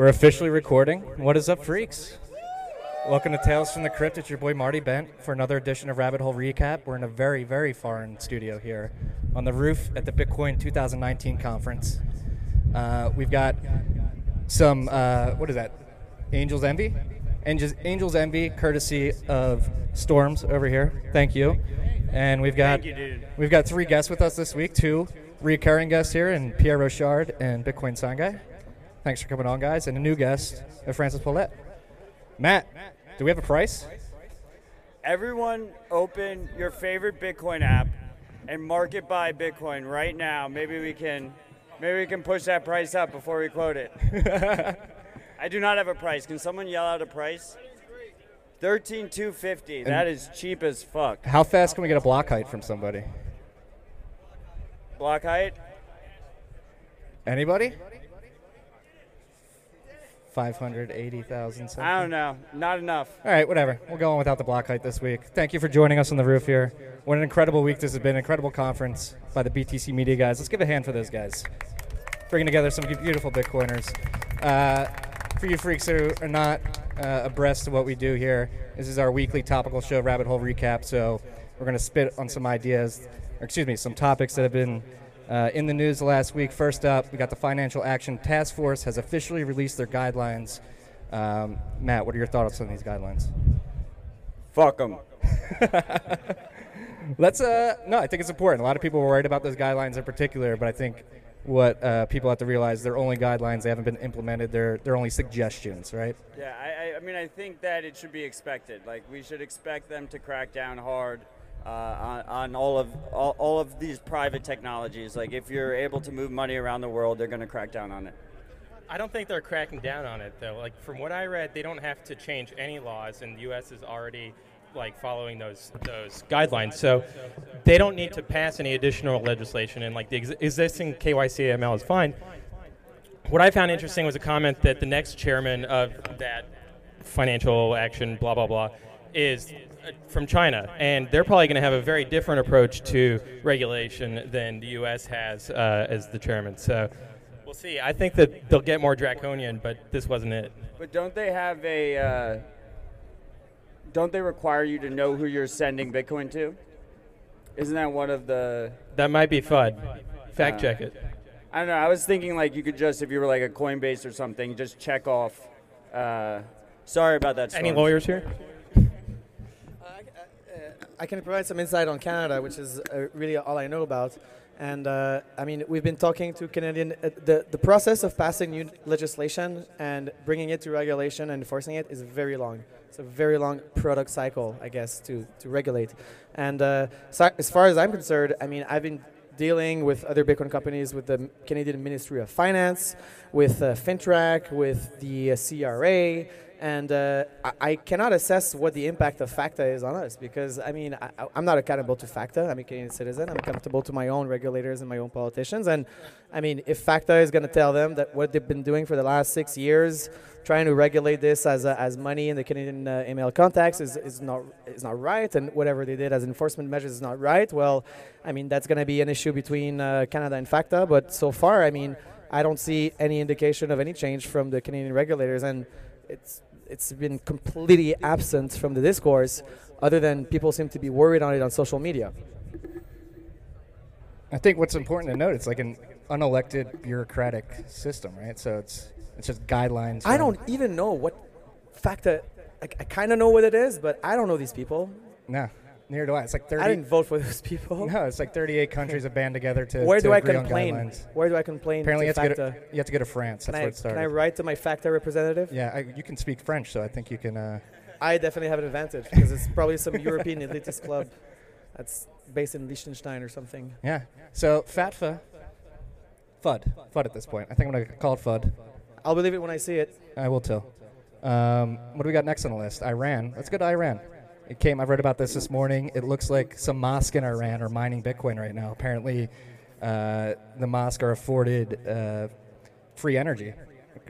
We're officially recording. What is up, freaks? Welcome to Tales from the Crypt. It's your boy Marty Bent for another edition of Rabbit Hole Recap. We're in a very, very foreign studio here on the roof at the Bitcoin 2019 conference. Uh, we've got some, uh, what is that? Angels Envy? Angels, Angels Envy, courtesy of Storms over here. Thank you. And we've got you, we've got three guests with us this week. Two recurring guests here, and Pierre Rochard and Bitcoin Guy. Thanks for coming on, guys. And a new guest, Francis Pouliot. Matt, do we have a price? Everyone, open your favorite Bitcoin app and market buy Bitcoin right now. Maybe we can, maybe we can push that price up before we quote it. I do not have a price. Can someone yell out a price? Thirteen two fifty. That is cheap as fuck. How fast can we get a block height from somebody? Block height. Anybody? 580,000. I don't know. Not enough. All right, whatever. We'll go on without the block height this week. Thank you for joining us on the roof here. What an incredible week this has been. Incredible conference by the BTC Media guys. Let's give a hand for those guys. Bringing together some beautiful Bitcoiners. Uh, for you freaks who are not uh, abreast of what we do here, this is our weekly topical show, Rabbit Hole Recap. So we're going to spit on some ideas, or excuse me, some topics that have been uh, in the news last week. First up, we got the Financial Action Task Force has officially released their guidelines. Um, Matt, what are your thoughts on these guidelines? Fuck them. Let's uh no, I think it's important. A lot of people were worried about those guidelines in particular, but I think what uh, people have to realize they're only guidelines. They haven't been implemented. They're they're only suggestions, right? Yeah, I, I, I mean, I think that it should be expected. Like, we should expect them to crack down hard uh, on, on all of all, all of these private technologies. Like, if you're able to move money around the world, they're going to crack down on it. I don't think they're cracking down on it though. Like from what I read, they don't have to change any laws, and the U.S. is already like following those those guidelines. So they don't need to pass any additional legislation, and like the ex- existing KYC AML is fine. What I found interesting was a comment that the next chairman of that financial action, blah blah blah, is from China, and they're probably going to have a very different approach to regulation than the U.S. has uh, as the chairman. So. We'll see. I think that they'll get more draconian, but this wasn't it. But don't they have a? Uh, don't they require you to know who you're sending Bitcoin to? Isn't that one of the? That might be FUD. Fact Uh, check it. I don't know. I was thinking like you could just, if you were like a Coinbase or something, just check off. Uh, sorry about that. Any lawyers here? I can provide some insight on Canada, which is uh, really all I know about. And uh, I mean, we've been talking to Canadian. Uh, the the process of passing new legislation and bringing it to regulation and enforcing it is very long. It's a very long product cycle, I guess, to to regulate. And uh, so as far as I'm concerned, I mean, I've been dealing with other Bitcoin companies, with the Canadian Ministry of Finance, with uh, FINTRAC, with the uh, CRA, and uh, I, I cannot assess what the impact of FACTA is on us because I mean I, I'm not accountable to FACTA. I'm a Canadian citizen. I'm accountable to my own regulators and my own politicians. And I mean, if FACTA is going to tell them that what they've been doing for the last six years, trying to regulate this as uh, as money in the Canadian uh, email context is, is not is not right, and whatever they did as enforcement measures is not right. Well, I mean that's going to be an issue between uh, Canada and FACTA. But so far, I mean, I don't see any indication of any change from the Canadian regulators, and it's it's been completely absent from the discourse, other than people seem to be worried on it on social media. I think what's important to note, it's like an unelected bureaucratic system, right? So it's it's just guidelines. I don't even know what FACTA. I, I kind of know what it is, but I don't know these people. No, neither do I. It's like thirty. I didn't vote for those people. no, it's like thirty-eight countries have band together to. Where to do I complain? Where do I complain? Apparently, you have, to go to, you have to go to France. That's I, where it started. can I write to my FACTA representative? yeah, I, you can speak French, so I think you can. Uh, I definitely have an advantage because it's probably some European elitist club that's based in Liechtenstein or something. yeah. So FATFA, FUD, FUD at this point. I think I'm gonna call it FUD. I'll believe it when I see it. I will too. Um, what do we got next on the list? Iran. Let's go to Iran. It came. I've read about this this morning. It looks like some mosque in Iran are mining Bitcoin right now. Apparently, uh, the mosque are afforded uh, free energy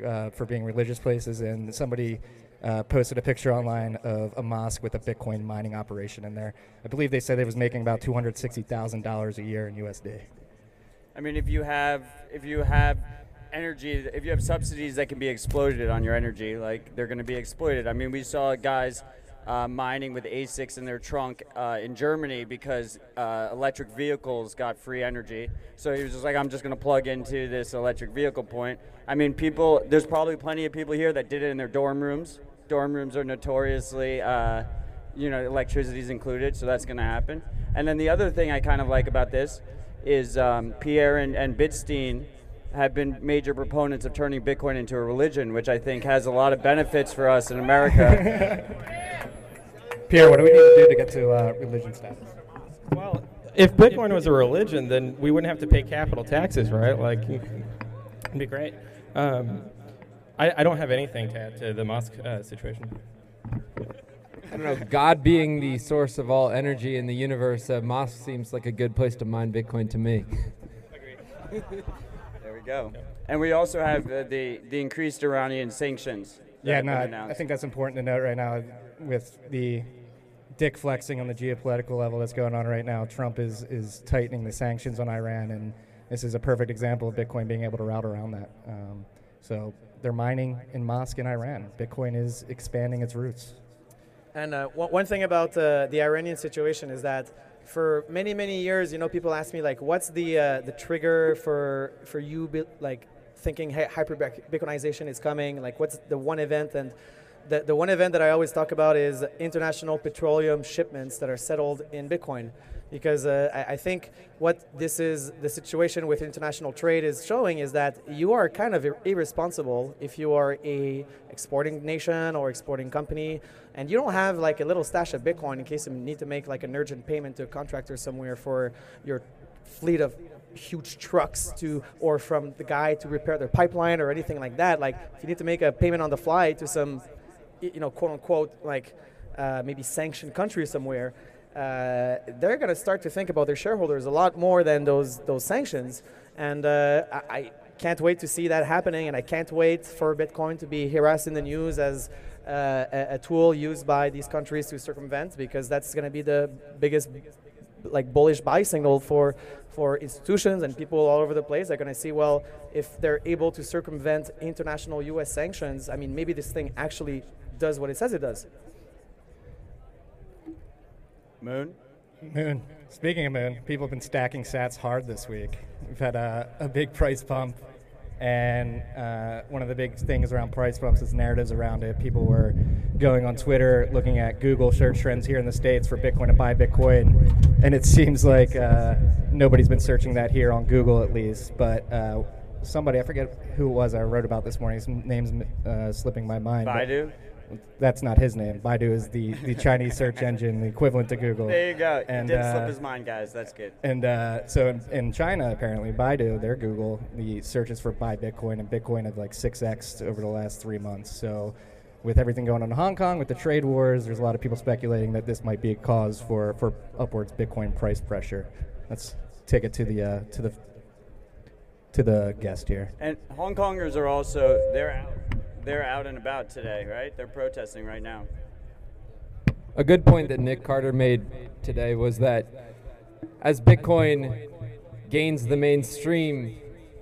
uh, for being religious places, and somebody uh, posted a picture online of a mosque with a Bitcoin mining operation in there. I believe they said it was making about two hundred sixty thousand dollars a year in USD. I mean, if you have if you have energy, if you have subsidies that can be exploited on your energy, like they're going to be exploited. I mean, we saw guys uh, mining with ASICs in their trunk uh, in Germany because uh, electric vehicles got free energy. So he was just like, I'm just going to plug into this electric vehicle point. I mean, people, there's probably plenty of people here that did it in their dorm rooms. Dorm rooms are notoriously, uh, you know, electricity's included, so that's going to happen. And then the other thing I kind of like about this is um, Pierre and, and Bitstein have been major proponents of turning Bitcoin into a religion, which I think has a lot of benefits for us in America. Pierre, what do we need to do to get to uh, religion status? Well, if Bitcoin was a religion, then we wouldn't have to pay capital taxes, right? Like, it'd be great. Um, I, I, don't have anything to add to the Musk uh, situation. I don't know. God being the source of all energy in the universe, uh, Musk seems like a good place to mine Bitcoin to me. there we go. And we also have uh, the the increased Iranian sanctions. Yeah, no, I think that's important to note right now with the dick flexing on the geopolitical level that's going on right now. Trump is is tightening the sanctions on Iran, and this is a perfect example of Bitcoin being able to route around that. Um, so they're mining in Mosque in Iran. Bitcoin is expanding its roots. And uh, one thing about uh, the Iranian situation is that for many many years, you know, people ask me like, what's the uh, the trigger for for you like thinking hey, hyper Bitcoinization is coming? Like, what's the one event and the, the one event that I always talk about is international petroleum shipments that are settled in Bitcoin. Because uh, I, think what this is, the situation with international trade is showing is that you are kind of ir- irresponsible if you are a exporting nation or exporting company, and you don't have like a little stash of Bitcoin in case you need to make like an urgent payment to a contractor somewhere for your fleet of huge trucks to or from the guy to repair their pipeline or anything like that. Like if you need to make a payment on the fly to some you know, quote unquote, like uh, maybe sanctioned country somewhere, uh, they're going to start to think about their shareholders a lot more than those those sanctions. And uh, I, can't wait to see that happening, and I can't wait for Bitcoin to be harassed in the news as uh, a, a, tool used by these countries to circumvent, because that's going to be the biggest like bullish buy signal for for institutions and people all over the place. They're going to see, well, if they're able to circumvent international U.S. sanctions, I mean, maybe this thing actually does what it says it does. Moon? Moon. Speaking of Moon, people have been stacking sats hard this week. We've had a, a big price pump, and uh, one of the big things around price pumps is narratives around it. People were going on Twitter, looking at Google search trends here in the States for Bitcoin to buy Bitcoin, and it seems like uh, nobody's been searching that here on Google at least. But uh, somebody, I forget who it was I wrote about this morning, his name's uh, slipping my mind. Baidu? That's not his name. Baidu is the, the Chinese search engine, the equivalent to Google. There you go. And, didn't uh, slip his mind, guys. That's good. And uh, so in, in, China, apparently, Baidu, their Google, the searches for buy Bitcoin, and Bitcoin have like 6x over the last three months. So with everything going on in Hong Kong, with the trade wars, there's a lot of people speculating that this might be a cause for, for upwards Bitcoin price pressure. Let's take it to the uh, to the to the guest here. And Hong Kongers are also they're out they're out and about today, right? They're protesting right now. A good point that Nick Carter made today was that as Bitcoin gains the mainstream,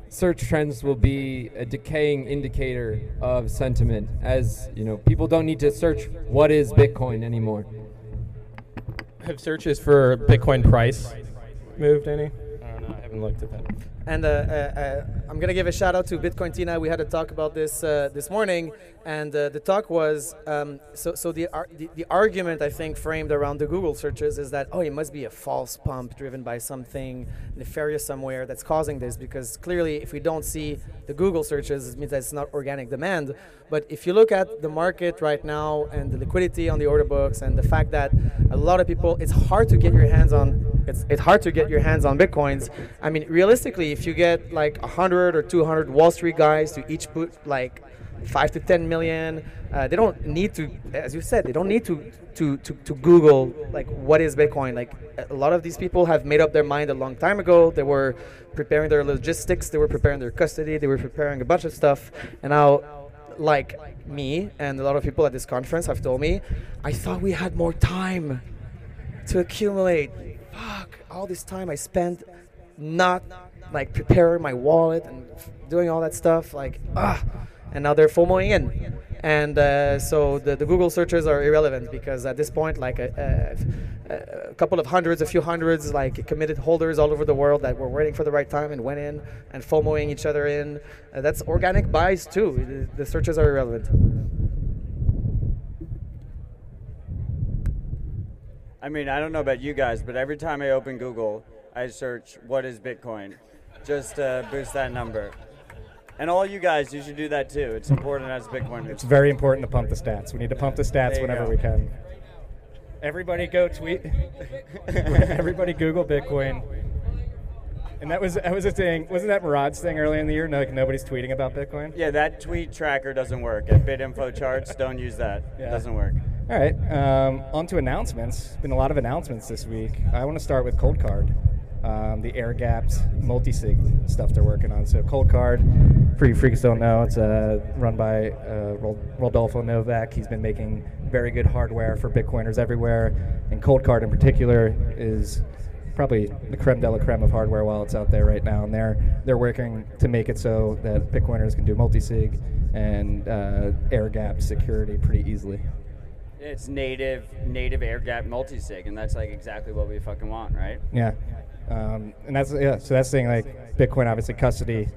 search trends will be a decaying indicator of sentiment as, you know, people don't need to search what is Bitcoin anymore. Have searches for Bitcoin price moved any? I don't know, I haven't looked at that. And uh, uh, uh, I'm gonna give a shout out to Bitcoin Tina. We had a talk about this uh, this morning, and uh, the talk was um, so. So the, ar- the, the argument I think framed around the Google searches is that oh, it must be a false pump driven by something nefarious somewhere that's causing this. Because clearly, if we don't see the Google searches, it means that it's not organic demand. But if you look at the market right now and the liquidity on the order books and the fact that a lot of people, it's hard to get your hands on. It's, it's hard to get your hands on bitcoins. I mean, realistically, if you get like 100 or 200 Wall Street guys to each put like five to 10 million, uh, they don't need to, as you said, they don't need to, to, to, to Google like what is Bitcoin. Like a lot of these people have made up their mind a long time ago. They were preparing their logistics, they were preparing their custody, they were preparing a bunch of stuff, and now like me and a lot of people at this conference have told me, I thought we had more time to accumulate. Fuck, all this time I spent not like preparing my wallet and doing all that stuff. Like ah, and now they're FOMOing in. And uh, so the, the Google searches are irrelevant because at this point, like a, a, a couple of hundreds, a few hundreds, like committed holders all over the world that were waiting for the right time and went in and FOMOing each other in. Uh, that's organic buys too. The searches are irrelevant. I mean, I don't know about you guys, but every time I open Google, I search what is Bitcoin, just to boost that number. And all you guys, you should do that too. It's important as Bitcoin. It's very important to pump the stats. We need to pump the stats whenever go. we can. Everybody go tweet. Everybody Google Bitcoin. And that was that was a thing. Wasn't that Murad's thing early in the year? No, like nobody's tweeting about Bitcoin. Yeah, that tweet tracker doesn't work. At BitInfo charts, don't use that. It Yeah. doesn't work. All right. Um, on to announcements. Been a lot of announcements this week. I want to start with Cold Card, um, the air gapped multi sig stuff they're working on. So Cold Card, for you freaks don't know, it's uh, run by uh, Rodolfo Novak. He's been making very good hardware for Bitcoiners everywhere, and Cold Card in particular is probably the creme de la creme of hardware wallets out there right now, and they're they're working to make it so that Bitcoiners can do multi-sig and uh, air gap security pretty easily. It's native, native air gap multi-sig, and that's like exactly what we fucking want, right? Yeah, um, and that's yeah. So that's thing. Like Bitcoin, obviously, custody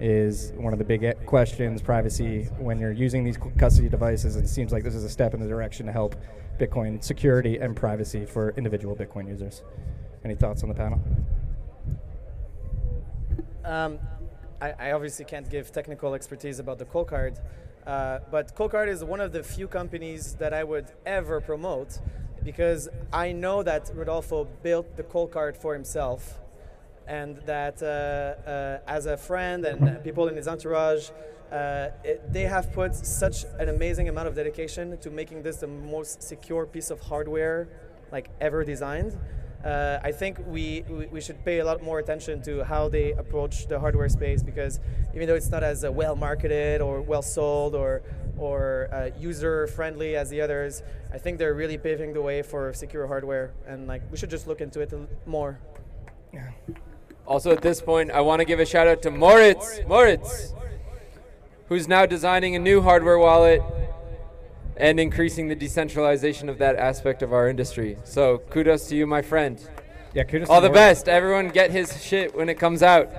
is one of the big questions. Privacy when you're using these custody devices, and it seems like this is a step in the direction to help Bitcoin security and privacy for individual Bitcoin users. Any thoughts on the panel? Um, I, I obviously can't give technical expertise about the Cold Card, uh, but Cold Card is one of the few companies that I would ever promote because I know that Rodolfo built the Cold Card for himself, and that uh, uh, as a friend and people in his entourage, uh, it, they have put such an amazing amount of dedication to making this the most secure piece of hardware like ever designed. Uh, I think we, we, should pay a lot more attention to how they approach the hardware space because even though it's not as uh, well marketed or well sold or, or uh, user friendly as the others, I think they're really paving the way for secure hardware and like we should just look into it more. Also, at this point, I want to give a shout out to Moritz. Moritz, who's now designing a new hardware wallet and increasing the decentralization of that aspect of our industry. So, kudos to you, my friend. Yeah, kudos. All to the Morgan. best. Everyone get his shit when it comes out.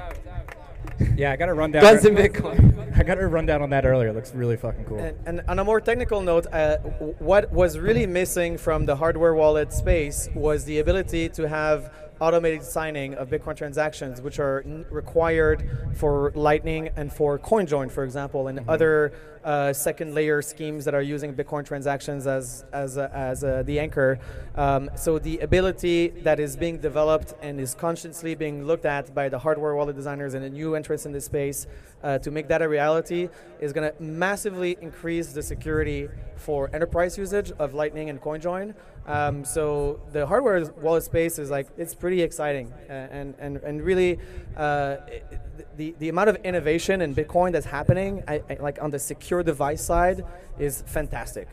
Yeah, I got to run down. Guns and Bitcoin. I got to run down on that earlier. It looks really fucking cool. And, and on a more technical note, uh, what was really missing from the hardware wallet space was the ability to have automated signing of Bitcoin transactions, which are n- required for Lightning and for CoinJoin, for example, and other uh, second layer schemes that are using Bitcoin transactions as as uh, as uh, the anchor. Um, so the ability that is being developed and is constantly being looked at by the hardware wallet designers and the new entrants in this space uh, to make that a reality is going to massively increase the security for enterprise usage of Lightning and CoinJoin. Um, so the hardware wallet space is like it's pretty exciting and and and really uh, the the amount of innovation in Bitcoin that's happening, I, I, like on the secure device side, is fantastic.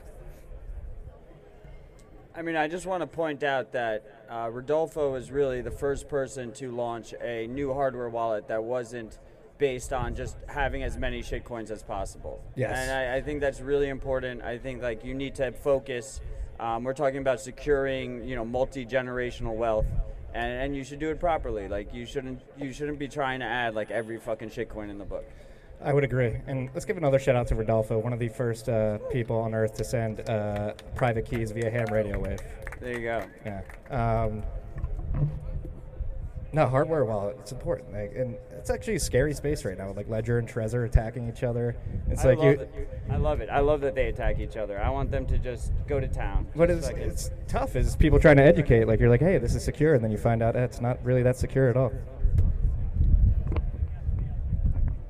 I mean, I just want to point out that uh, Rodolfo was really the first person to launch a new hardware wallet that wasn't based on just having as many shitcoins as possible. Yes. And I, I think that's really important. I think like you need to focus. Um, we're talking about securing, you know, multi-generational wealth, and, and you should do it properly. Like you shouldn't you shouldn't be trying to add like every fucking shitcoin in the book. I would agree. And let's give another shout out to Rodolfo, one of the first uh, people on Earth to send uh, private keys via ham radio wave. There you go. Yeah. Um, no, hardware wallet, it's important. Like, and it's actually a scary space right now with like Ledger and Trezor attacking each other. It's I like love you. it. I love it. I love that they attack each other. I want them to just go to town. What Just is fucking- it's tough is people trying to educate. Like you're like, hey, this is secure, and then you find out eh, it's not really that secure at all.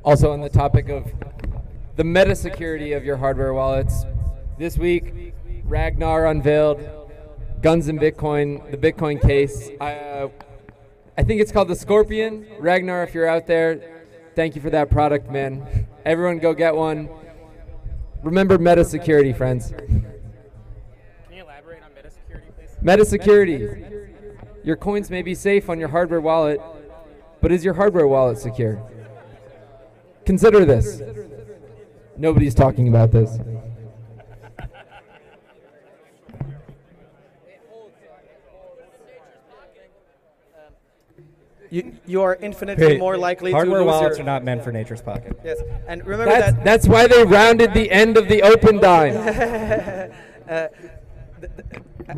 Also, on the topic of the meta security of your hardware wallets, this week Ragnar unveiled Guns and Bitcoin, the Bitcoin case. Uh, I think it's called the Scorpion. Ragnar, if you're out there, thank you for that product, man. Everyone go get one. Remember meta security, friends. Can you elaborate on meta security, please? Meta security. Your coins may be safe on your hardware wallet, but is your hardware wallet secure? Consider this. Nobody's talking about this. You, you are infinitely more likely Hardware to lose wallets your, are not meant for nature's pocket. Yes, and remember That's, that that's why they rounded the end of the open dime.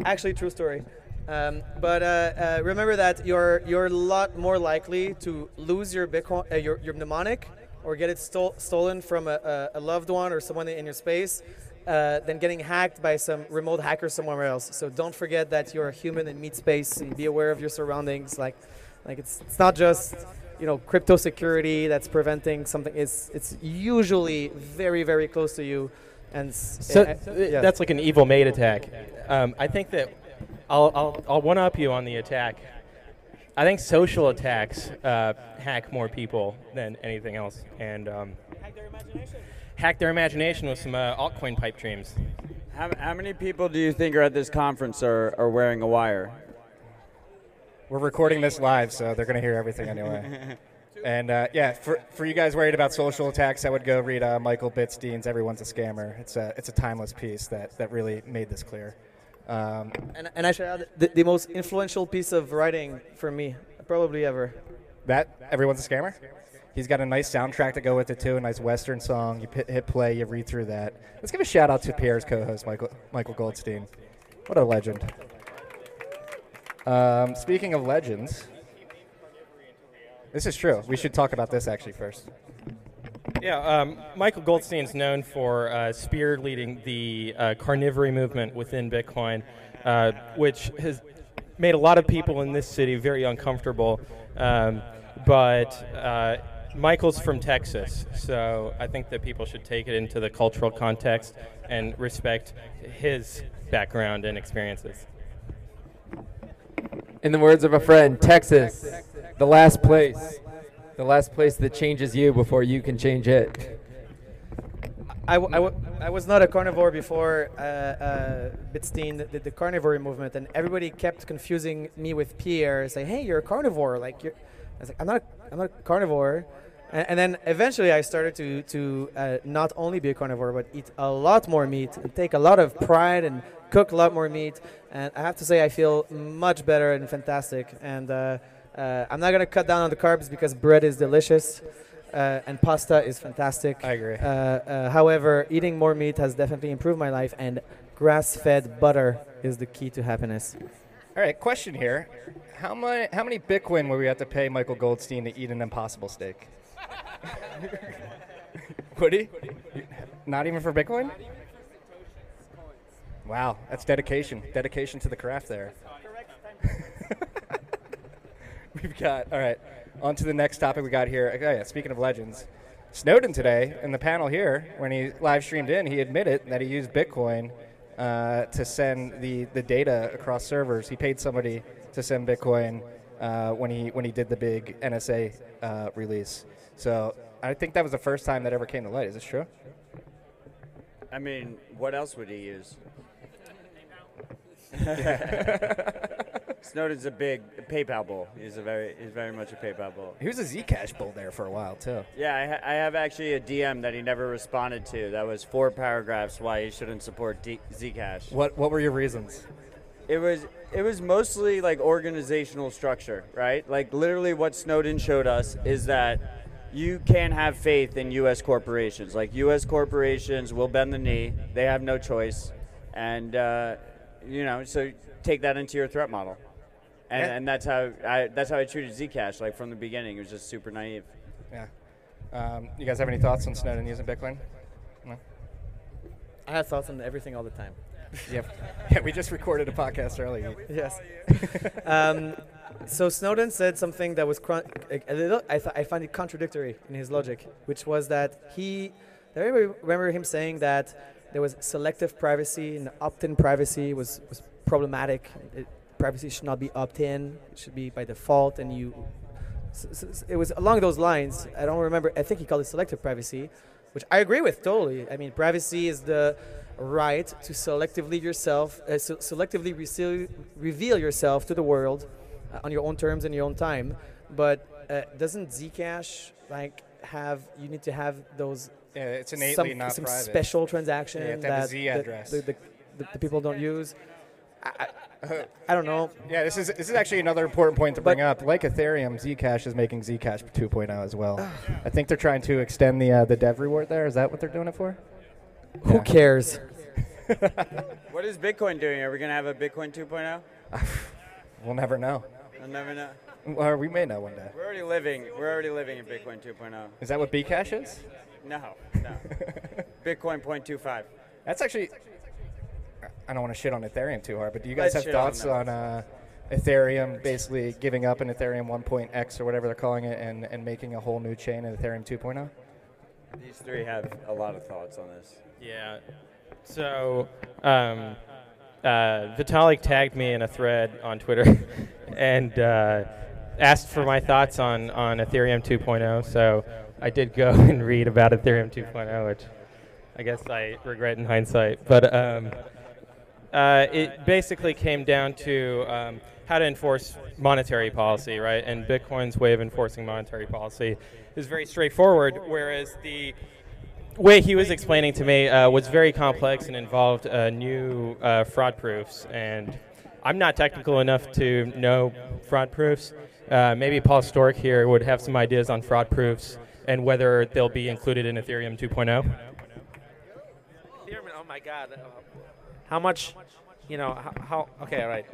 actually true story. Um, but uh, uh, remember that you're you're a lot more likely to lose your Bitcoin, uh, your, your mnemonic, or get it stole, stolen from a, a, loved one or someone in your space, uh, than getting hacked by some remote hacker somewhere else. So don't forget that you're a human in meat space and be aware of your surroundings. Like, like it's it's not just you know crypto security that's preventing something. It's it's usually very very close to you, and So uh, uh, yeah. that's like an evil maid attack. Um, I think that I'll, I'll, I'll one up you on the attack. I think social attacks uh, hack more people than anything else, and um, hack their imagination with some uh, altcoin pipe dreams. How, how many people do you think are at this conference are, are wearing a wire? We're recording this live, so they're going to hear everything anyway. and uh, yeah, for, for you guys worried about social attacks, I would go read uh, Michael Bitstein's "Everyone's a Scammer." It's a it's a timeless piece that, that really made this clear. Um, And, and I should add the, the most influential piece of writing for me, probably ever. that everyone's a scammer. He's got a nice soundtrack to go with it too, a nice western song. You hit, hit play, you read through that. Let's give a shout out to Pierre's co-host, Michael Michael Goldstein. What a legend. Um, speaking of legends, this is true. We should talk about this actually first. Yeah, um, Michael Goldstein's known for uh, spear leading the uh, carnivory movement within Bitcoin, uh, which has made a lot of people in this city very uncomfortable. Um, but uh, Michael's from Texas, so I think that people should take it into the cultural context and respect his background and experiences. In the words of a friend, Texas, the last place. The last place that changes you before you can change it. I, was not a carnivore before uh, uh, Bitstein did the carnivore movement, and everybody kept confusing me with Pierre, saying, "Hey, you're a carnivore." Like, I was like, "I'm not, a, I'm not a carnivore." And, and then eventually, I started to to uh, not only be a carnivore, but eat a lot more meat, and take a lot of pride, and cook a lot more meat. And I have to say, I feel much better and fantastic. And uh, uh, I'm not gonna cut down on the carbs because bread is delicious. Uh, and pasta is fantastic. I agree. Uh, uh, however, eating more meat has definitely improved my life, and grass-fed butter is the key to happiness. All right, question here: How many how many Bitcoin would we have to pay Michael Goldstein to eat an Impossible Steak? would he? Not even for Bitcoin? Wow, that's dedication. Dedication to the craft there. We've got all right. On to the next topic we got here. Oh, yeah, speaking of legends, Snowden today in the panel here, when he live streamed in, he admitted that he used Bitcoin uh, to send the, the data across servers. He paid somebody to send Bitcoin uh, when he when he did the big NSA uh, release. So I think that was the first time that ever came to light. Is this true? I mean, what else would he use? Snowden's a big PayPal bull. He's a very, he's very much a PayPal bull. He was a Zcash bull there for a while too. Yeah, I, ha- I have actually a DM that he never responded to. That was four paragraphs why he shouldn't support D- Zcash. What what were your reasons? It was it was mostly like organizational structure, right? Like literally what Snowden showed us is that you can't have faith in U.S. corporations. Like U.S. corporations will bend the knee; they have no choice, and uh, you know, so take that into your threat model. And, Yeah. and that's how I that's how I treated Zcash. Like from the beginning, it was just super naive. Yeah. Um, you guys have any thoughts on Snowden using Bitcoin? No. I have thoughts on everything all the time. Yep. Yeah, we just recorded a podcast earlier. Yes. um, so Snowden said something that was cron- a, a little. I, th- I find it contradictory in his logic, which was that he. I remember, remember him saying that there was selective privacy and opt-in privacy was, was problematic. It, privacy should not be opt-in; it should be by default, and you. s- s- s- it was along those lines. I don't remember. I think he called it selective privacy, which I agree with totally. I mean, privacy is the right to selectively yourself, uh, se- selectively reveal, reveal yourself to the world uh, on your own terms and your own time. But uh, doesn't Zcash like have you need to have those Yeah, it's innately some, not some private. special transaction Yeah, you have to have a that Z the- address. The, the, the, the people don't use. I, I, I don't know. Yeah, this is this is actually another important point to bring up. Like Ethereum, Zcash is making Zcash 2.0 as well. I think they're trying to extend the uh, the dev reward there. Is that what they're doing it for? Who cares? What is Bitcoin doing? Are we gonna have a Bitcoin 2.0? We'll never know. I'll never know. Or we may know one day. We're already living. We're already living in Bitcoin oh. 2.0. Is that what Bcash is? No, no. Bitcoin 0.25. That's actually. I don't want to shit on Ethereum too hard, but do you guys Let's have shit on thoughts on, uh, Ethereum basically giving up an Ethereum 1.x or whatever they're calling it and, and making a whole new chain in Ethereum oh? 2.0? These three have a lot of thoughts on this. Yeah. So, um, uh, Vitalik tagged me in a thread on Twitter and uh, asked for my thoughts on, on Ethereum 2.0. So I did go and read about Ethereum 2.0, which I guess I regret in hindsight. But um, uh, it basically came down to um, how to enforce monetary policy, right? And Bitcoin's way of enforcing monetary policy is very straightforward, whereas the way he was explaining to me uh, was very complex and involved uh, new uh, fraud proofs. And I'm not technical enough to know fraud proofs. Uh, maybe Paul Sztorc here would have some ideas on fraud proofs and whether they'll be included in Ethereum 2.0. Oh my God. How much, you know, how, how, okay, all right.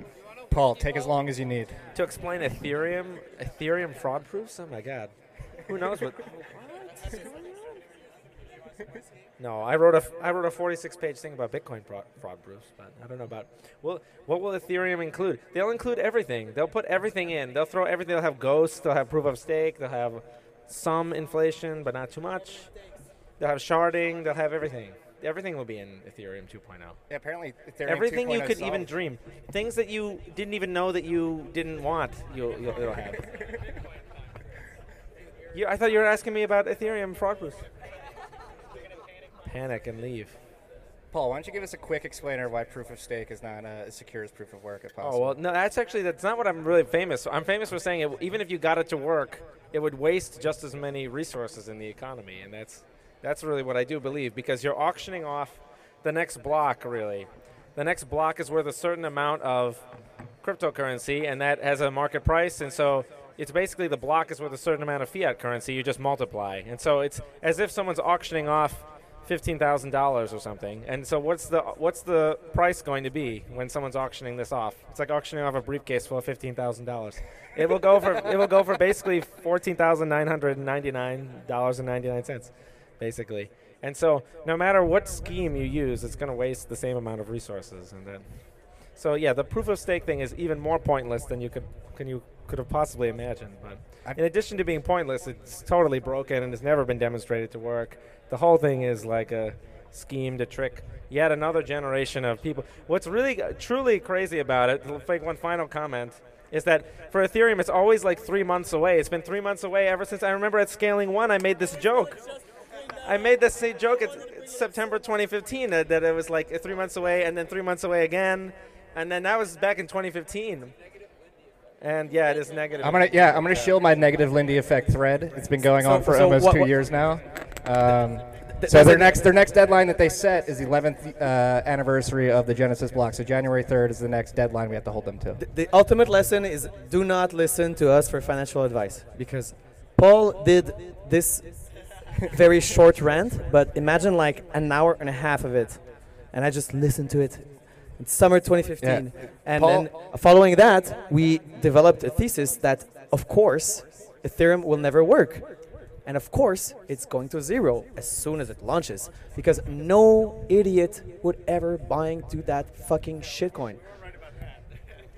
Paul, take as long as you need. To explain Ethereum, Ethereum fraud proofs, oh my God. Who knows what? No, I wrote a I wrote a 46 page thing about Bitcoin fraud, fraud proofs, but I don't know about. Well, what will Ethereum include? They'll include everything. They'll put everything in. They'll throw everything. They'll have ghosts. They'll have proof of stake. They'll have some inflation, but not too much. They'll have sharding. They'll have everything. Everything will be in Ethereum 2.0. Yeah, apparently Ethereum Everything you could solved- even dream. Things that you didn't even know that you didn't want, you'll, you'll, it'll have. you, I thought you were asking me about Ethereum fraud proofs. Panic and leave. Paul, why don't you give us a quick explainer why proof of stake is not uh, as secure as proof of work, if possible? Oh well, no, that's actually that's not what I'm really famous. I'm famous for saying it, even if you got it to work, it would waste just as many resources in the economy, and that's that's really what I do believe because you're auctioning off the next block. Really, the next block is worth a certain amount of cryptocurrency, and that has a market price, and so. It's basically the block is worth a certain amount of fiat currency. You just multiply, and so it's as if someone's auctioning off fifteen thousand dollars or something. And so, what's the what's the price going to be when someone's auctioning this off? It's like auctioning off a briefcase full of fifteen thousand dollars. It will go for it will go for basically fourteen thousand nine hundred ninety nine dollars and ninety nine cents, basically. And so, no matter what scheme you use, it's going to waste the same amount of resources. And then, so yeah, the proof of stake thing is even more pointless than you could can you could have possibly imagined. But in addition to being pointless, it's totally broken and has never been demonstrated to work. The whole thing is like a scheme to trick yet another generation of people. What's really uh, truly crazy about it, make one final comment, is that for Ethereum, it's always like three months away. It's been three months away ever since I remember at Scaling One, I made this joke. I made this same joke at it's September 2015 that, that it was like three months away and then three months away again. And then that was back in 2015. And yeah, it is negative. I'm gonna yeah, I'm gonna shield my negative Lindy effect thread. It's been going So- on for so almost what- two what- years now. Um, Th- so their next their next deadline that they set is the 11th uh, anniversary of the Genesis block. So January 3rd is the next deadline we have to hold them to. The, the ultimate lesson is do not listen to us for financial advice because Paul did this very short rant, but imagine like an hour and a half of it, and I just listened to it. It's summer 2015, and Paul- then following that, we developed a thesis that, of course, Ethereum will never work. And of course, it's going to zero as soon as it launches because no idiot would ever buy into that fucking shitcoin.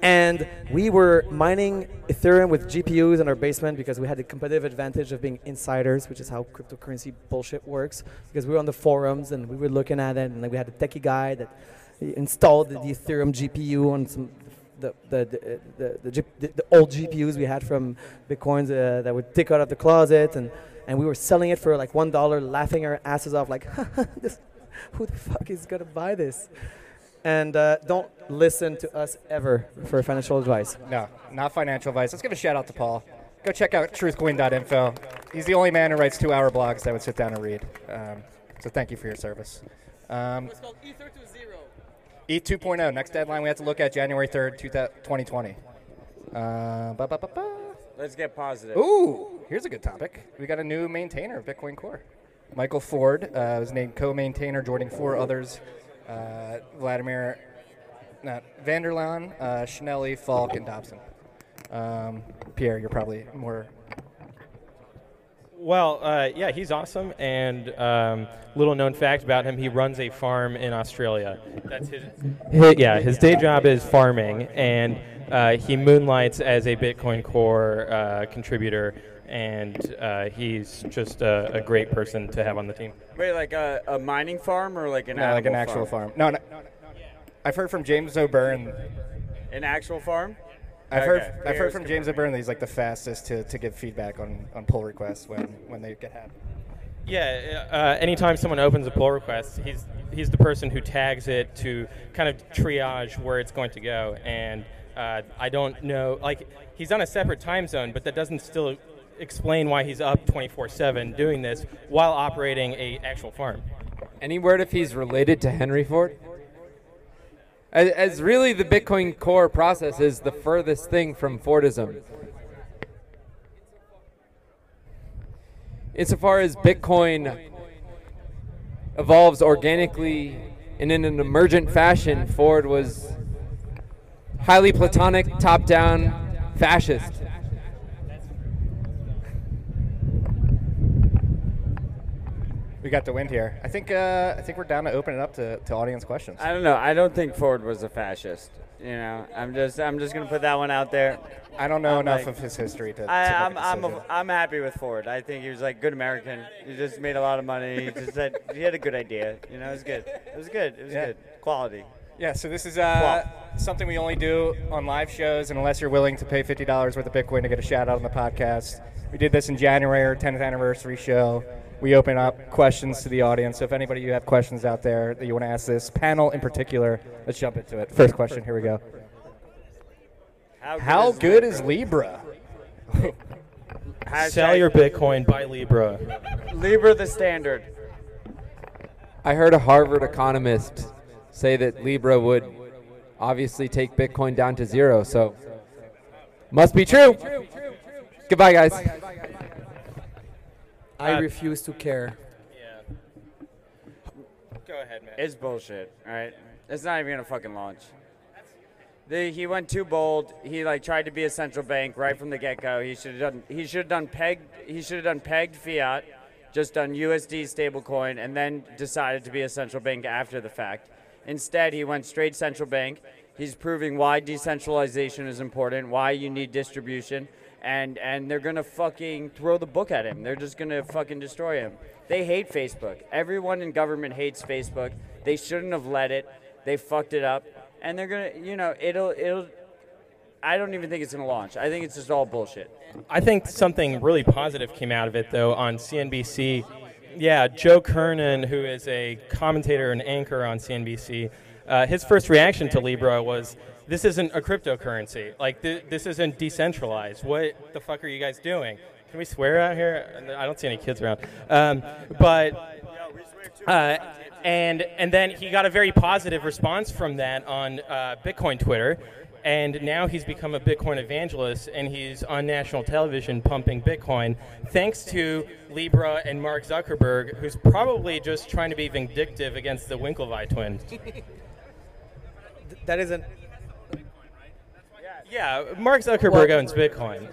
And we were mining Ethereum with GPUs in our basement because we had the competitive advantage of being insiders, which is how cryptocurrency bullshit works. Because we were on the forums and we were looking at it, and we had a techie guy that installed the, the Ethereum GPU on some the the the, the, old GPUs we had from Bitcoins uh, that would tick out of the closet, and and we were selling it for like one dollar, laughing our asses off, like, this, who the fuck is gonna buy this? And uh, don't listen to us ever for financial advice. No, not financial advice. Let's give a shout out to Paul go check out truthcoin.info. He's the only man who writes two-hour blogs that I would sit down and read. Um, so thank you for your service. Um, It's called Ether to Zero. E 2.0, next deadline we have to look at January 3rd, 2020. Uh, ba, ba, ba, ba. Let's get positive. Ooh, here's a good topic. We got a new maintainer of Bitcoin Core. Michael Ford uh, was named co-maintainer, joining four others: uh, Vladimir, not Vanderlaan, uh, Schnelli, Falke, and Dobson. Um, Pierre, you're probably more. Well, uh, yeah, he's awesome. And um, little known fact about him: he runs a farm in Australia. That's his. hi yeah, his day job is farming, and uh, he moonlights as a Bitcoin Core uh, contributor. And uh, he's just a, a great person to have on the team. Wait, like a, a mining farm or like an actual farm? No, like an actual farm. No, no. I've heard from James O'Beirne. An actual farm? I've Okay. heard. I've heard from James O'Beirne that he's like the fastest to, to give feedback on, on pull requests when, when they get happened. Yeah, uh, anytime someone opens a pull request, he's he's the person who tags it to kind of triage where it's going to go. And uh, I don't know, like he's on a separate time zone, but that doesn't still explain why he's up 24/7 doing this while operating a actual farm. Any word if he's related to Henry Ford? As, as really the Bitcoin core process is the furthest thing from Fordism. Insofar as Bitcoin evolves organically and in an emergent fashion, Ford was highly platonic, top down, fascist. We got the wind here. I think. Uh, I think we're down to open it up to, to audience questions. I don't know. I don't think Ford was a fascist. You know, I'm just I'm just gonna put that one out there. I don't know I'm enough like- of his history to. to I, make a I'm I'm a, I'm happy with Ford. I think he was like good American. He just made a lot of money. He just had he had a good idea. You know, it was good. It was good. It was Yeah. good. Quality. Yeah, so this is uh, something we only do on live shows, and unless you're willing to pay fifty dollars worth of Bitcoin to get a shout out on the podcast, we did this in January, our 10th anniversary show. We open up questions to the audience. So if anybody you have questions out there that you want to ask this panel in particular, let's jump into it. First question. Here we go. How good, How is good Libra? is Libra? Sell your Bitcoin, buy Libra. Libra the standard. I heard a Harvard economist say that Libra would obviously take Bitcoin down to zero, so must be true. Goodbye, guys. I Uh, refuse to care. Yeah. Go ahead, man. It's bullshit. All right, it's not even gonna fucking launch. The, he went too bold. He like tried to be a central bank right from the get go. He should have done. He should have done pegged. He should have done pegged fiat, just done USD stablecoin, and then decided to be a central bank after the fact. Instead, he went straight central bank. He's proving why decentralization is important, why you need distribution, and and they're gonna fucking throw the book at him. They're just gonna fucking destroy him. They hate Facebook. Everyone in government hates Facebook. They shouldn't have let it. They fucked it up, and they're gonna, you know, it'll it'll. I don't even think it's gonna launch. I think it's just all bullshit. I think something really positive came out of it, though, on CNBC. Yeah, Joe Kernan, who is a commentator and anchor on CNBC, uh, his first reaction to Libra was, "This isn't a cryptocurrency. Like, th- this isn't decentralized. What the fuck are you guys doing? Can we swear out here? I don't see any kids around. Um, but uh, and and then he got a very positive response from that on uh, Bitcoin Twitter, and now he's become a Bitcoin evangelist, and he's on national television pumping Bitcoin, thanks to Libra and Mark Zuckerberg, who's probably just trying to be vindictive against the Winklevi twins. That isn't. Yeah, Mark Zuckerberg owns Bitcoin.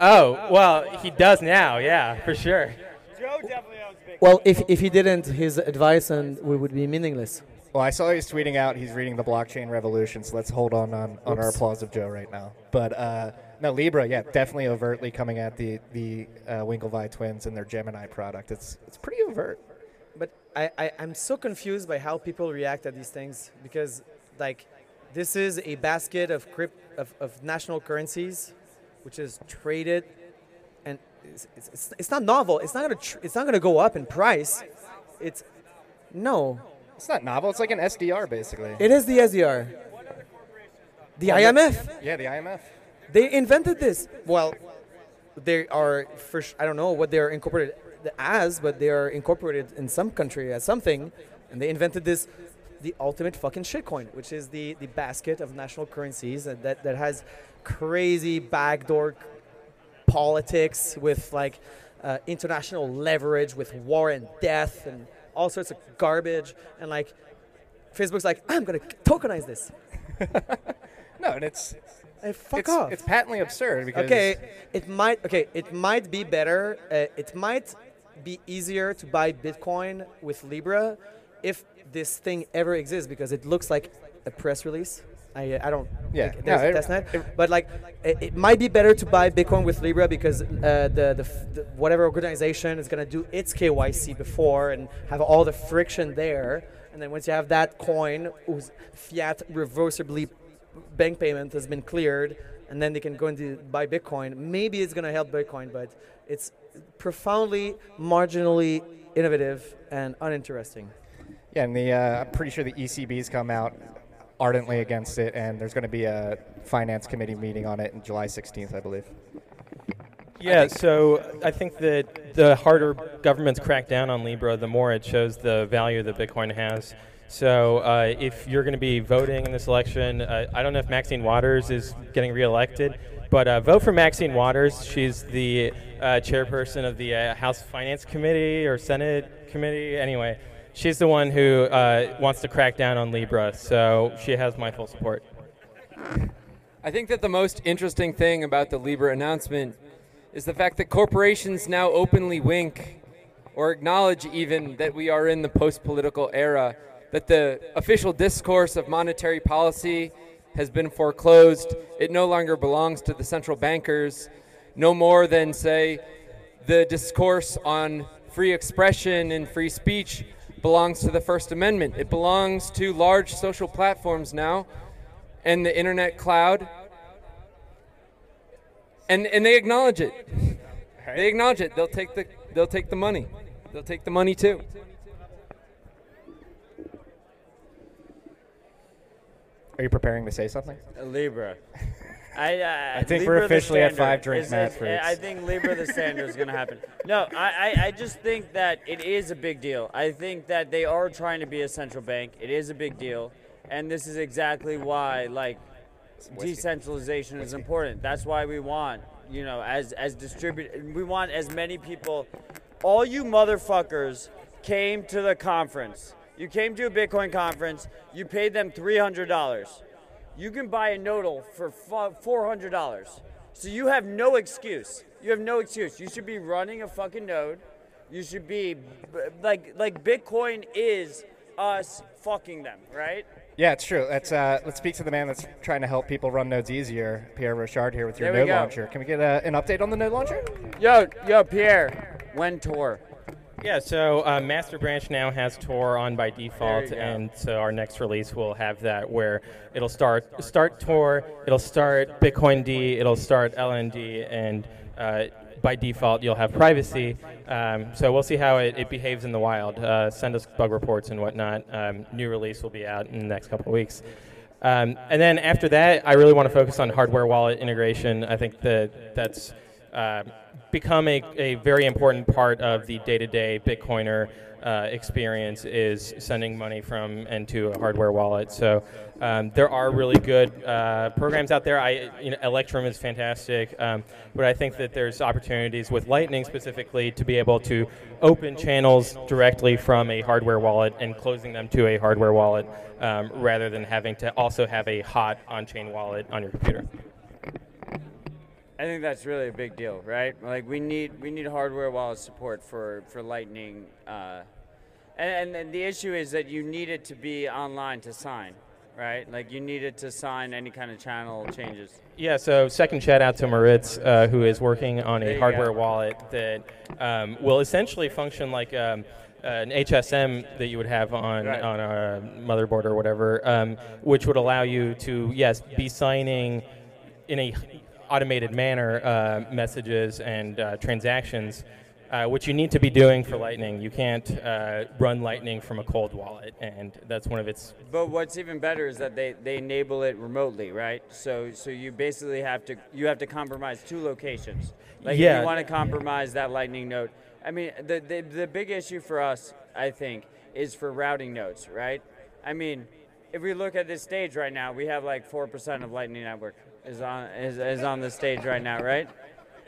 Oh well, he does now. Yeah, for sure. Joe definitely owns Bitcoin. Well, if, if he didn't, his advice and we would be meaningless. Well, I saw he's tweeting out he's reading the blockchain revolution, so let's hold on on, on our applause of Joe right now. But uh, no, Libra, yeah, definitely overtly coming at the the uh, Winklevi twins and their Gemini product. It's it's pretty overt. But I, I, I'm so confused by how people react at these things because, like, this is a basket of, crypt, of, of national currencies, which is traded, and it's, it's, it's, not novel. It's not gonna tr- it's not gonna go up in price. It's no. It's not novel. It's like an SDR basically. It is the SDR. The IMF. Yeah, the IMF. They invented this. Well, they are for sh- I don't know what they're incorporated as, but they are incorporated in some country as something, and they invented this, the ultimate fucking shitcoin, which is the the basket of national currencies that that, that has crazy backdoor politics with like uh, international leverage with war and death and all sorts of garbage and like Facebook's like I'm gonna tokenize this. No, and it's Hey, fuck it's, off. it's patently absurd because Okay, it might. Okay, it might be better. Uh, it might be easier to buy Bitcoin with Libra if this thing ever exists because it looks like a press release. I, I don't. Yeah, think there's no, it- testnet, but like it, it might be better to buy Bitcoin with Libra because uh, the, the, the whatever organization is gonna do its KYC before and have all the friction there, and then once you have that coin whose fiat reversibly bank payment has been cleared, and then they can go into buy Bitcoin. Maybe it's going to help Bitcoin, but it's profoundly, marginally innovative and uninteresting. Yeah, and the uh, I'm pretty sure the ECB's come out ardently against it, and there's going to be a finance committee meeting on it in July 16th, I believe. Yeah, so I think that the harder governments crack down on Libra, the more it shows the value that Bitcoin has. So uh, if you're going to be voting in this election, uh, I don't know if Maxine Waters is getting reelected, but uh, vote for Maxine Waters. She's the uh, chairperson of the uh, House Finance Committee or Senate Committee. Anyway, she's the one who uh, wants to crack down on Libra, so she has my full support. I think that the most interesting thing about the Libra announcement is the fact that corporations now openly wink or acknowledge even that we are in the post political era, that the official discourse of monetary policy has been foreclosed. It no longer belongs to the central bankers, no more than, say, the discourse on free expression and free speech belongs to the First Amendment. It belongs to large social platforms now and the internet cloud. And and they acknowledge it. They acknowledge it. They'll take the they'll take the money. They'll take the money too. Are you preparing to say something? A Libra. I, uh, I think Libra we're officially at five drinks, is- Matt is- Fruits. I think Libra the standard is going to happen. No, I, I, I just think that it is a big deal. I think that they are trying to be a central bank. It is a big deal, and this is exactly why like decentralization is important. That's why we want you know as as distribute. We want as many people. All you motherfuckers came to the conference. You came to a Bitcoin conference. You paid them three hundred dollars you can buy a Nodl for four hundred dollars. So you have no excuse. You have no excuse. You should be running a fucking node. You should be like like Bitcoin is us fucking them, right? Yeah, it's true. Let's uh, let's speak to the man that's trying to help people run nodes easier, Pierre Rochard here with your node go. launcher. Can we get uh, an update on the node launcher? Yo, yo, Pierre, when Tor? Yeah, so uh, Master Branch now has Tor on by default, There you go. and so our next release will have that where it'll start start Tor, it'll start Bitcoin D, it'll start LND, and uh, by default you'll have privacy. Um, so we'll see how it, it behaves in the wild. Uh, send us bug reports and whatnot. Um, new release will be out in the next couple of weeks. Um, and then after that, I really want to focus on hardware wallet integration. I think that that's uh, become a, a very important part of the day-to-day Bitcoiner uh, experience is sending money from and to a hardware wallet. So um, there are really good uh, programs out there. I, you know, Electrum is fantastic, um, but I think that there's opportunities with Lightning specifically to be able to open channels directly from a hardware wallet and closing them to a hardware wallet um, rather than having to also have a hot on-chain wallet on your computer. I think that's really a big deal, right? Like we need we need hardware wallet support for for Lightning, uh, and, and the issue is that you need it to be online to sign, right? Like you need it to sign any kind of channel changes. Yeah, so second shout out to Moritz, uh, who is working on a hardware go. wallet that um, will essentially function like um, an HSM that you would have on, Right. on a motherboard or whatever, um, which would allow you to, yes, be signing in a automated manner uh, messages and uh, transactions. uh, which you need to be doing for Lightning. You can't uh, run Lightning from a cold wallet, and that's one of its. But what's even better is that they, they enable it remotely, right? So so you basically have to you have to compromise two locations. Like if you want to compromise that Lightning node. I mean, the, the the big issue for us, I think, is for routing nodes, right? I mean, if we look at this stage right now, we have like four percent of Lightning Network is on is, is on the stage right now, right?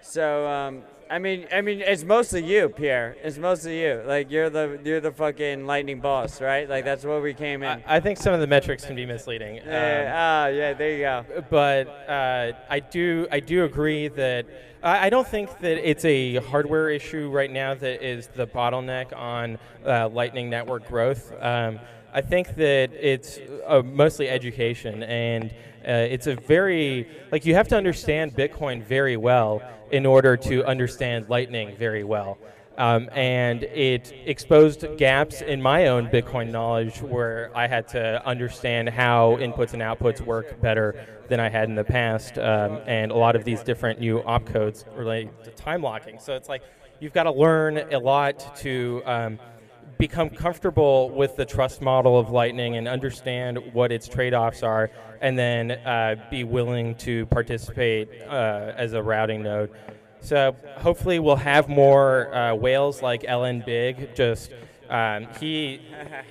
So um, I mean, I mean, it's mostly you, Pierre. It's mostly you. Like you're the you're the fucking lightning boss, right? Like that's what we came in. I, I think some of the metrics can be misleading. Um, yeah, ah, yeah. There you go. but uh, I do I do agree that I, I don't think that it's a hardware issue right now that is the bottleneck on uh, Lightning Network growth. Um, I think that it's uh, mostly education, and uh, it's a very like you have to understand Bitcoin very well in order to understand Lightning very well. Um, and it exposed gaps in my own Bitcoin knowledge where I had to understand how inputs and outputs work better than I had in the past, um, and a lot of these different new opcodes relate to time locking. So it's like you've got to learn a lot to um, become comfortable with the trust model of Lightning and understand what its trade-offs are, and then uh, be willing to participate uh, as a routing node. So hopefully we'll have more uh, whales like LNBig. Just um, he, I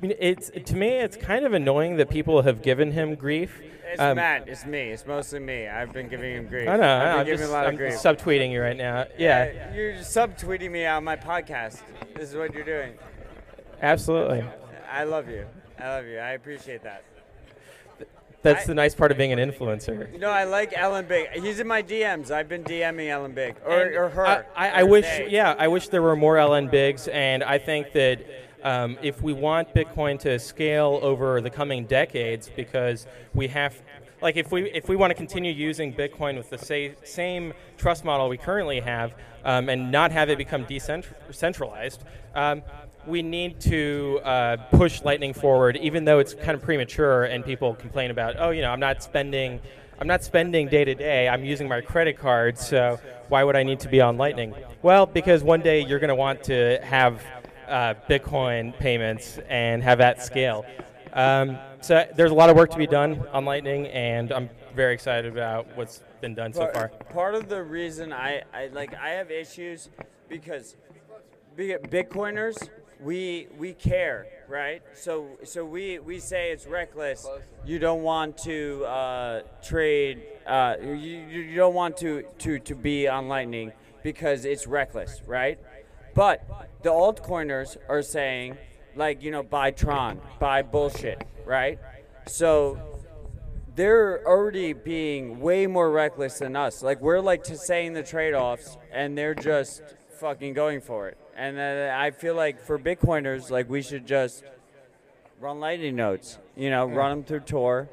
mean, it's to me it's kind of annoying that people have given him grief. It's Um, Matt. It's me. It's mostly me. I've been giving him grief. I know. I've been I'm giving just him a lot I'm of grief. subtweeting you right now. Yeah, You're subtweeting me on my podcast. This is what you're doing. absolutely. I love you. I love you. I appreciate that. That's I- the nice part of being an influencer. You know, I like LNBig. He's in my DMs. I've been DMing LNBig or, And or her. I, I, I wish, they. yeah, I wish there were more LNBigs, and I think that um, if we want Bitcoin to scale over the coming decades, because we have, like, if we if we want to continue using Bitcoin with the sa- same trust model we currently have, um, and not have it become decentralized. Um, we need to uh, push Lightning forward, even though it's kind of premature, and people complain about, oh, you know, I'm not spending, I'm not spending day to day. I'm using my credit card, so why would I need to be on Lightning? Well, because one day you're going to want to have uh, Bitcoin payments and have that scale. Um, so there's a lot of work to be done on Lightning, and I'm very excited about what's been done so far. Part of the reason I, I like I have issues because Bitcoiners we we care, right? So so we we say it's reckless. You don't want to uh, trade. Uh, you, you don't want to, to to be on Lightning because it's reckless, right? But the altcoiners are saying like you know buy Tron, buy bullshit, right? So they're already being way more reckless than us. Like we're like to saying the trade-offs, and they're just fucking going for it. And uh, I feel like for Bitcoiners, like we should just run Lightning nodes. You know, run them through Tor.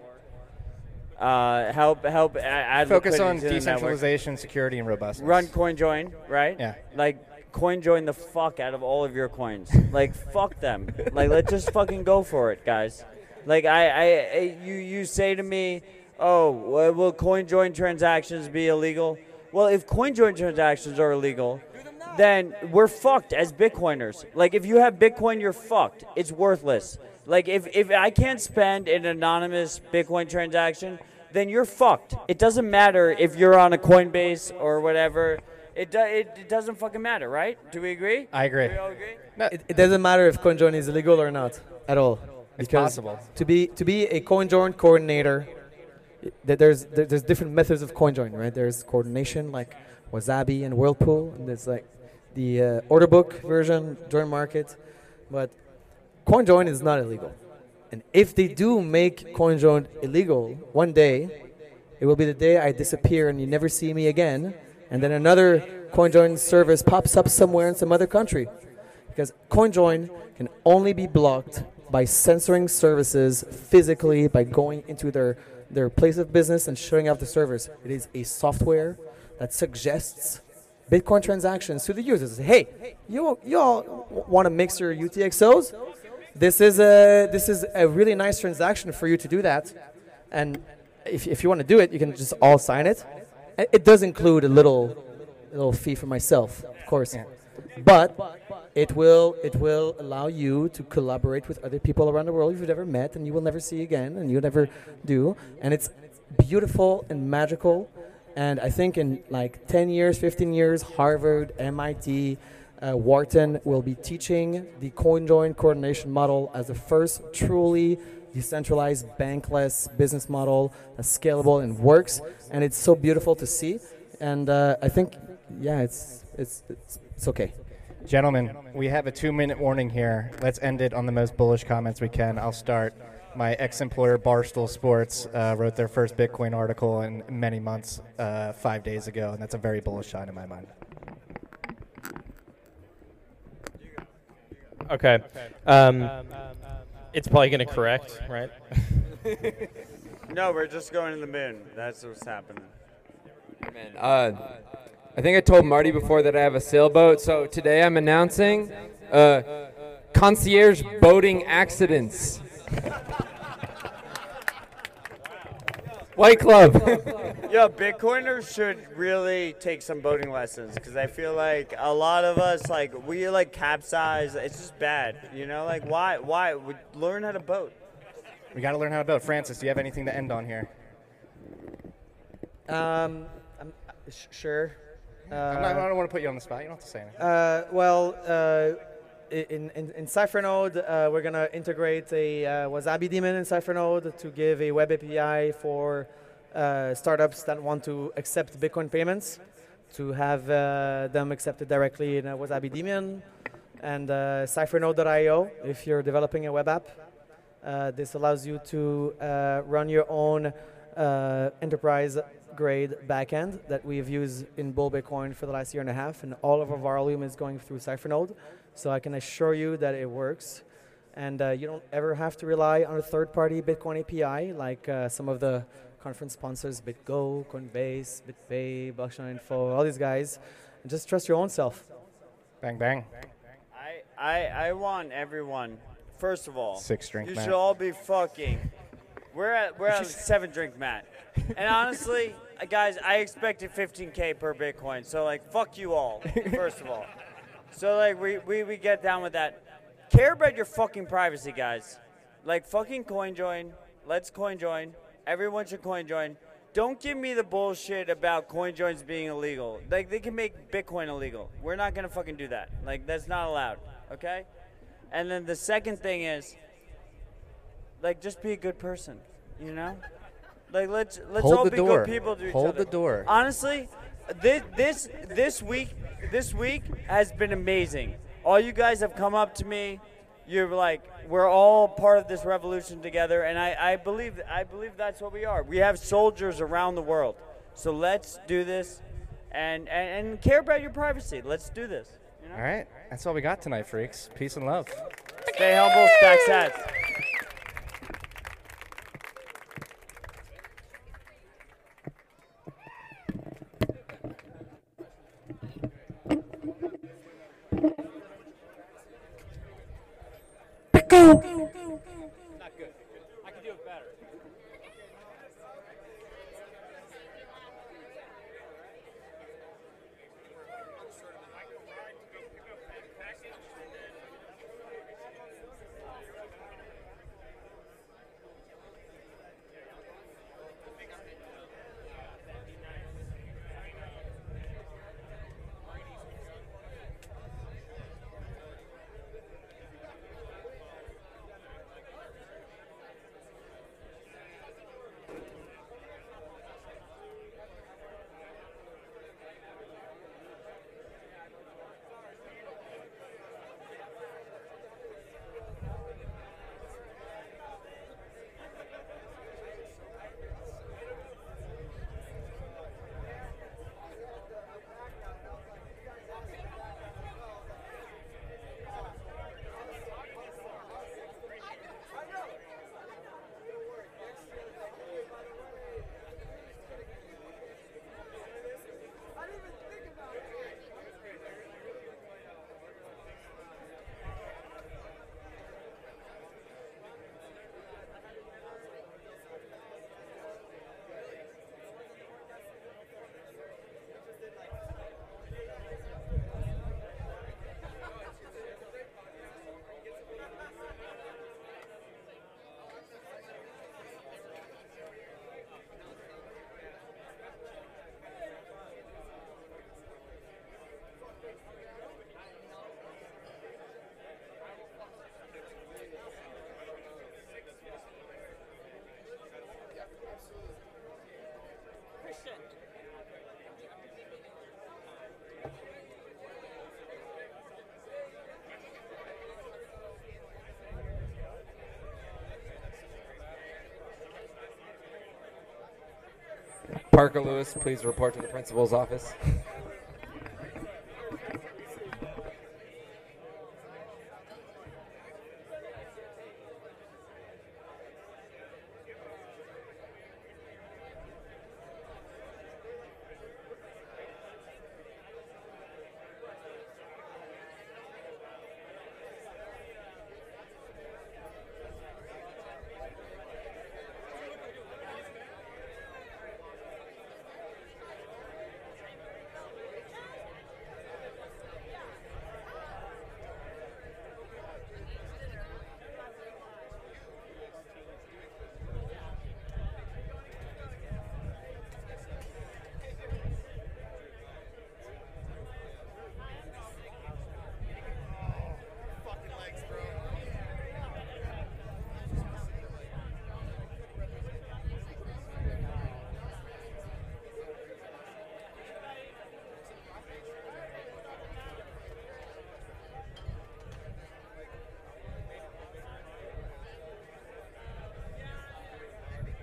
Uh, help help add Focus on decentralization, security, and robustness. Run CoinJoin, right? Yeah. Like CoinJoin the fuck out of all of your coins. like fuck them. Like let's just fucking go for it, guys. Like I, I, I you you say to me, oh, will CoinJoin transactions be illegal? Well, if CoinJoin transactions are illegal, then we're fucked as Bitcoiners. Like if you have Bitcoin, you're fucked. It's worthless. Like if, if I can't spend an anonymous Bitcoin transaction, then you're fucked. It doesn't matter if you're on a Coinbase or whatever. It, do, it, it doesn't fucking matter, right? Do we agree? I agree. Do we all agree? It, it doesn't matter if CoinJoin is illegal or not at all. It's Because possible. To be to be a CoinJoin coordinator, there's there's different methods of CoinJoin, right? There's coordination like Wasabi and Whirlpool, and there's like the uh, order book version, JoinMarket, but CoinJoin is not illegal. And if they do make CoinJoin illegal one day, it will be the day I disappear and you never see me again, and then another CoinJoin service pops up somewhere in some other country. Because CoinJoin can only be blocked by censoring services physically by going into their, their place of business and shutting off the servers. It is a software that suggests Bitcoin transactions to the users. Hey, you, you all want to mix your UTXOs? This is, a, this is a really nice transaction for you to do that. And if, if you want to do it, you can just all sign it. It does include a little, little fee for myself, of course. But it will it will allow you to collaborate with other people around the world you've never met and you will never see again and you'll never do. And it's beautiful and magical. And I think in like 10 years, 15 years, Harvard, MIT, uh, Wharton will be teaching the CoinJoin coordination model as the first truly decentralized bankless business model that's scalable and works. And it's so beautiful to see. And uh, I think, yeah, it's, it's, it's, it's okay. Gentlemen, we have a two minute warning here. Let's end it on the most bullish comments we can. I'll start. My ex employer, Barstool Sports, uh, wrote their first Bitcoin article in many months, uh, five days ago, and that's a very bullish sign in my mind. Okay. Um, it's probably going to correct, right? No, we're just going to the moon. That's what's happening. Man, uh, I think I told Marty before that I have a sailboat. So today I'm announcing uh, concierge boating accidents. White Club. Yo, Bitcoiners should really take some boating lessons because I feel like a lot of us like we like capsize. It's just bad, you know. Like why? Why? We learn how to boat. We got to learn how to boat. Francis, do you have anything to end on here? Um, I'm, sh- sure. Uh, I'm not, I don't want to put you on the spot. You don't have to say anything. Uh, well, uh, in, in, in Cyphernode, uh, we're going to integrate a uh, Wasabi daemon in Cyphernode to give a web API for uh, startups that want to accept Bitcoin payments, to have uh, them accepted directly in a Wasabi daemon. And uh, Cyphernode.io, if you're developing a web app, uh, this allows you to run your own enterprise grade backend that we've used in Bull Bitcoin for the last year and a half, and all of our volume is going through Cyphernode. So I can assure you that it works. And uh, you don't ever have to rely on a third party Bitcoin API like uh, some of the conference sponsors BitGo, Coinbase, BitPay, Blockchain Info, all these guys. And just trust your own self. Bang, bang. I I I want everyone. First of all, Six drink You Matt. should all be fucking. We're at we're at seven drink Matt. And honestly, uh, guys, I expected 15k per Bitcoin. So like, fuck you all. First of all. So like, we, we we get down with that. Care about your fucking privacy, guys. Like fucking CoinJoin. Let's CoinJoin. Everyone should CoinJoin. Don't give me the bullshit about CoinJoins being illegal. Like they can make Bitcoin illegal. We're not gonna fucking do that. Like that's not allowed. Okay. And then the second thing is, like, just be a good person. You know. Like let's let's Hold all be door. good people to each Hold other. the door. Honestly, this this this week this week has been amazing. All you guys have come up to me. You're like we're all part of this revolution together, and I, I believe I believe that's what we are. We have soldiers around the world, so let's do this, and and, and care about your privacy. Let's do this. You know? All right. That's all we got tonight, freaks. Peace and love. Stay humble, stack sats. two. Parker Lewis, please report to the principal's office.